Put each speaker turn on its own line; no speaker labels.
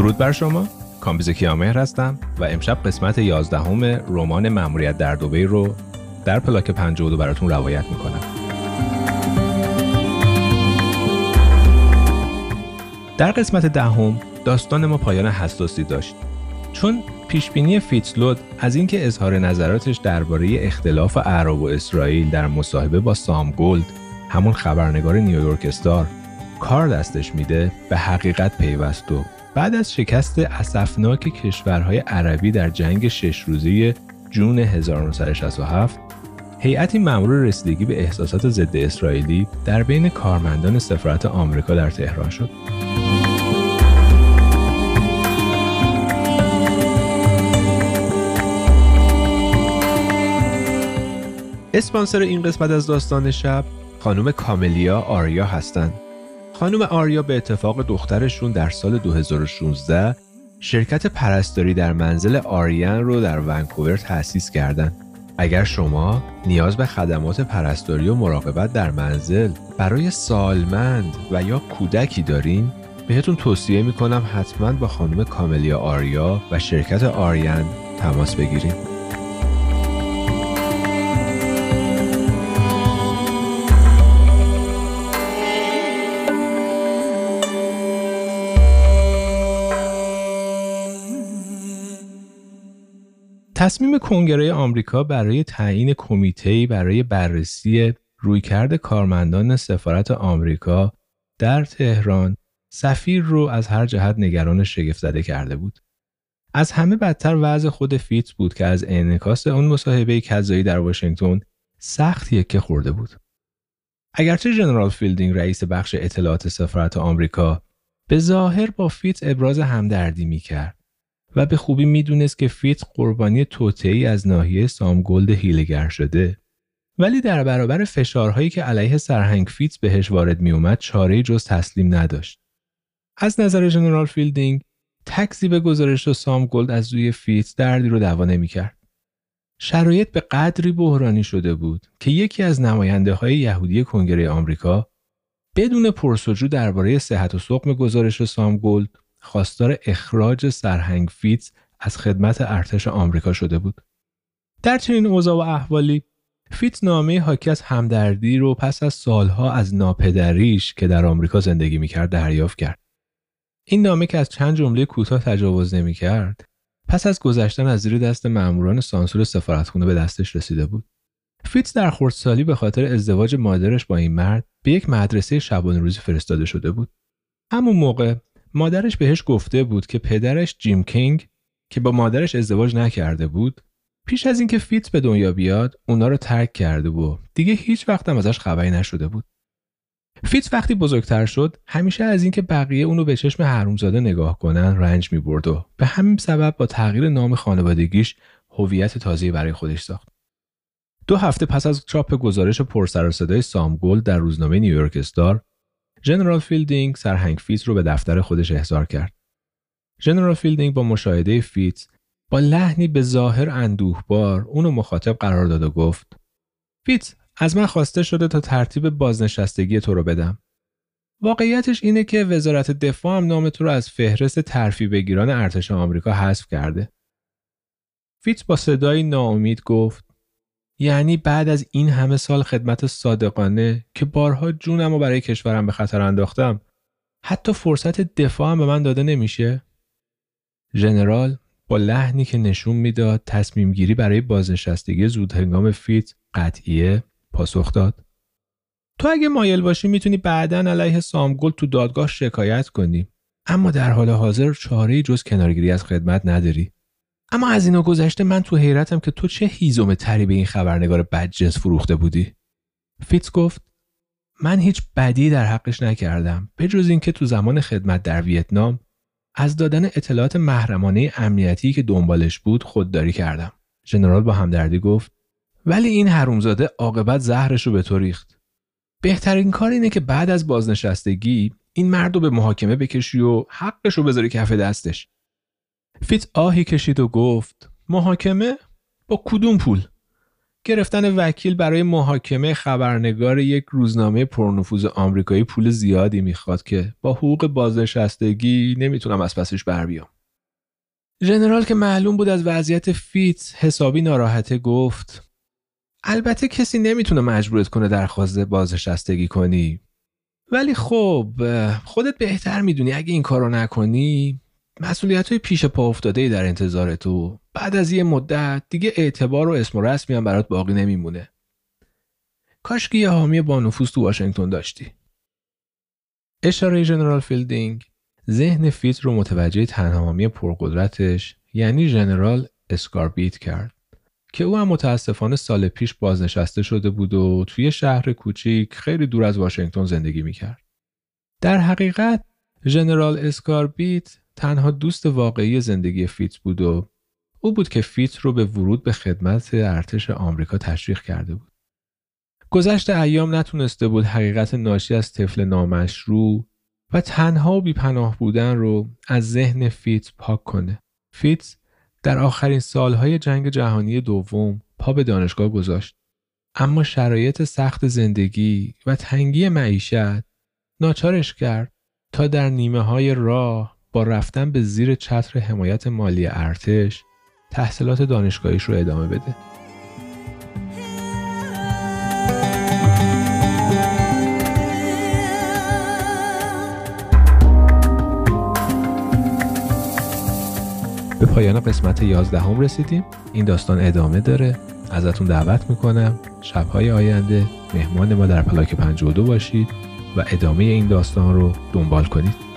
درود بر شما. کامبیز کیامهر هستم و امشب قسمت 11 رمان مأموریت در دوبی رو در پلاک 52 براتون روایت می‌کنم. در قسمت دهم داستان ما پایان حساسی داشت. چون پیشبینی فیتسلود از اینکه اظهار نظراتش درباره اختلاف عرب و اسرائیل در مصاحبه با سام گولد همون خبرنگار نیویورک استار کار دستش میده به حقیقت پیوست و بعد از شکست اسفناک کشورهای عربی در جنگ شش روزه جون 1967 هیئتی مأمور رسیدگی به احساسات ضد اسرائیلی در بین کارمندان سفارت آمریکا در تهران شد. اسپانسر این قسمت از داستان شب خانم کاملیا آریا هستند. خانم آریا به اتفاق دخترشون در سال 2016 شرکت پرستاری در منزل آریان رو در ونکوور تأسیس کردند. اگر شما نیاز به خدمات پرستاری و مراقبت در منزل برای سالمند و یا کودکی دارین بهتون توصیه می‌کنم حتما با خانم کاملیا آریا و شرکت آریان تماس بگیرید. تصمیم کنگره آمریکا برای تعیین کمیته برای بررسی رویکرد کارمندان سفارت آمریکا در تهران سفیر رو از هر جهت نگران شگفت زده کرده بود. از همه بدتر وضع خود فیتز بود که از انعکاس اون مصاحبه کذایی در واشنگتن سخت یکه خورده بود. اگرچه جنرال فیلدینگ رئیس بخش اطلاعات سفارت آمریکا به ظاهر با فیتز ابراز همدردی می کرد و به خوبی می‌دونست که فیتز قربانی توطئه‌ای از ناحیه سام گلد حیله‌گر شده ولی در برابر فشارهایی که علیه سرهنگ فیتز بهش وارد میومد چاره جز تسلیم نداشت از نظر جنرال فیلدینگ به گزارش و سام گلد از سوی فیتز دردی رو دوا نمی‌کرد. شرایط به قدری بحرانی شده بود که یکی از نماینده های یهودی کنگره آمریکا بدون پرس‌وجو درباره صحت و سقم گزارش سام گلد خواستار اخراج سرهنگ فیتز از خدمت ارتش آمریکا شده بود. در چنین اوضاع و احوالی فیتز نامه حاکی از همدردی رو پس از سالها از ناپدریش که در آمریکا زندگی می‌کرد دریافت کرد. این نامه که از چند جمله کوتاه تجاوز نمی‌کرد پس از گذشتن از زیر دست ماموران سانسور سفارتخونه به دستش رسیده بود. فیتز در خردسالی به خاطر ازدواج مادرش با این مرد به یک مدرسه شبانه روزی فرستاده شده بود. همون موقع مادرش بهش گفته بود که پدرش جیم کینگ که با مادرش ازدواج نکرده بود پیش از اینکه فیتز به دنیا بیاد اونا رو ترک کرده و دیگه هیچ وقت هم ازش خبری نشده بود. فیتز وقتی بزرگتر شد همیشه از اینکه بقیه اونو به چشم حرومزاده نگاه کنن رنج می‌برد و به همین سبب با تغییر نام خانوادگیش هویت تازه‌ای برای خودش ساخت. دو هفته پس از چاپ گزارش پرسر و صدای سام در روزنامه نیویورک استار ژنرال فیلدینگ سرهنگ فیتز رو به دفتر خودش احضار کرد. ژنرال فیلدینگ با مشاهده فیتز با لحنی به ظاهر اندوهبار اونو مخاطب قرار داد و گفت فیتز از من خواسته شده تا ترتیب بازنشستگی تو رو بدم. واقعیتش اینه که وزارت دفاع هم نام تو رو از فهرست ترفیع بگیران ارتش آمریکا حذف کرده. فیتز با صدایی ناامید گفت یعنی بعد از این همه سال خدمت صادقانه که بارها جونم و برای کشورم به خطر انداختم حتی فرصت دفاع هم به من داده نمیشه؟ ژنرال با لحنی که نشون می‌داد تصمیم گیری برای بازنشستگی زود هنگام فیتز قطعیه پاسخ داد. تو اگه مایل باشی می‌تونی بعدا علیه سامگل تو دادگاه شکایت کنی اما در حال حاضر چاره جز کنارگیری از خدمت نداری. اما از اینا گذشته من تو حیرتم که تو چه هیزم تری به این خبرنگار بدجنس فروخته بودی؟ فیتز گفت من هیچ بدی در حقش نکردم به جز اینکه تو زمان خدمت در ویتنام از دادن اطلاعات محرمانه امنیتی که دنبالش بود خودداری کردم. ژنرال با همدردی گفت ولی این حرومزاده عاقبت زهرش رو به تو ریخت. بهترین کار اینه که بعد از بازنشستگی این مرد رو به محاکمه بکشی و حقش رو بذاری کف دستش. فیت آهی کشید و گفت محاکمه؟ با کدوم پول؟ گرفتن وکیل برای محاکمه خبرنگار یک روزنامه پرنفوذ آمریکایی پول زیادی می‌خواد که با حقوق بازنشستگی نمی‌تونم از پسش بر بیام. ژنرال که معلوم بود از وضعیت فیتز حسابی ناراحته گفت البته کسی نمی‌تونه مجبورت کنه درخواست بازنشستگی کنی. ولی خب خودت بهتر می‌دونی اگه این کارو نکنی. مسئولیت های پیش پا افتاده در انتظار تو. بعد از یه مدت دیگه اعتبار و اسم و رسمی هم برات باقی نمیمونه. کاش که یه حامی با نفوذ تو واشنگتن داشتی. اشاره ژنرال فیلدینگ ذهن فیتز رو متوجه تنها حامی پرقدرتش یعنی ژنرال اسکاربیت کرد. که او هم متاسفانه سال پیش بازنشسته شده بود و توی شهر کوچیک خیلی دور از واشنگتن زندگی می‌کرد. در حقیقت ژنرال اسکاربیت تنها دوست واقعی زندگی فیتز بود و او بود که فیتز رو به ورود به خدمت ارتش آمریکا تشویق کرده بود. گذشت ایام نتونسته بود حقیقت ناشی از طفل نامشروع و تنها و بیپناه بودن رو از ذهن فیت پاک کنه. فیت در آخرین سالهای جنگ جهانی دوم پا به دانشگاه گذاشت. اما شرایط سخت زندگی و تنگی معیشت ناچارش کرد تا در نیمه های راه با رفتن به زیر چتر حمایت مالی ارتش تحصیلات دانشگاهیش رو ادامه بده. به پایان قسمت 11 هم رسیدیم. این داستان ادامه داره. ازتون دعوت می‌کنم. شبهای آینده مهمان ما در پلاک 52 باشید و ادامه این داستان رو دنبال کنید.